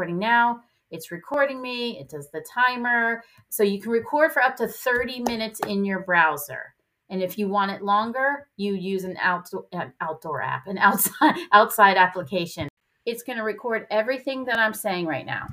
recording now. It's recording me, it does the timer. So you can record for up to 30 minutes in your browser. And if you want it longer, you use an outdoor, outdoor app, an outside outside application. It's going to record everything that I'm saying right now.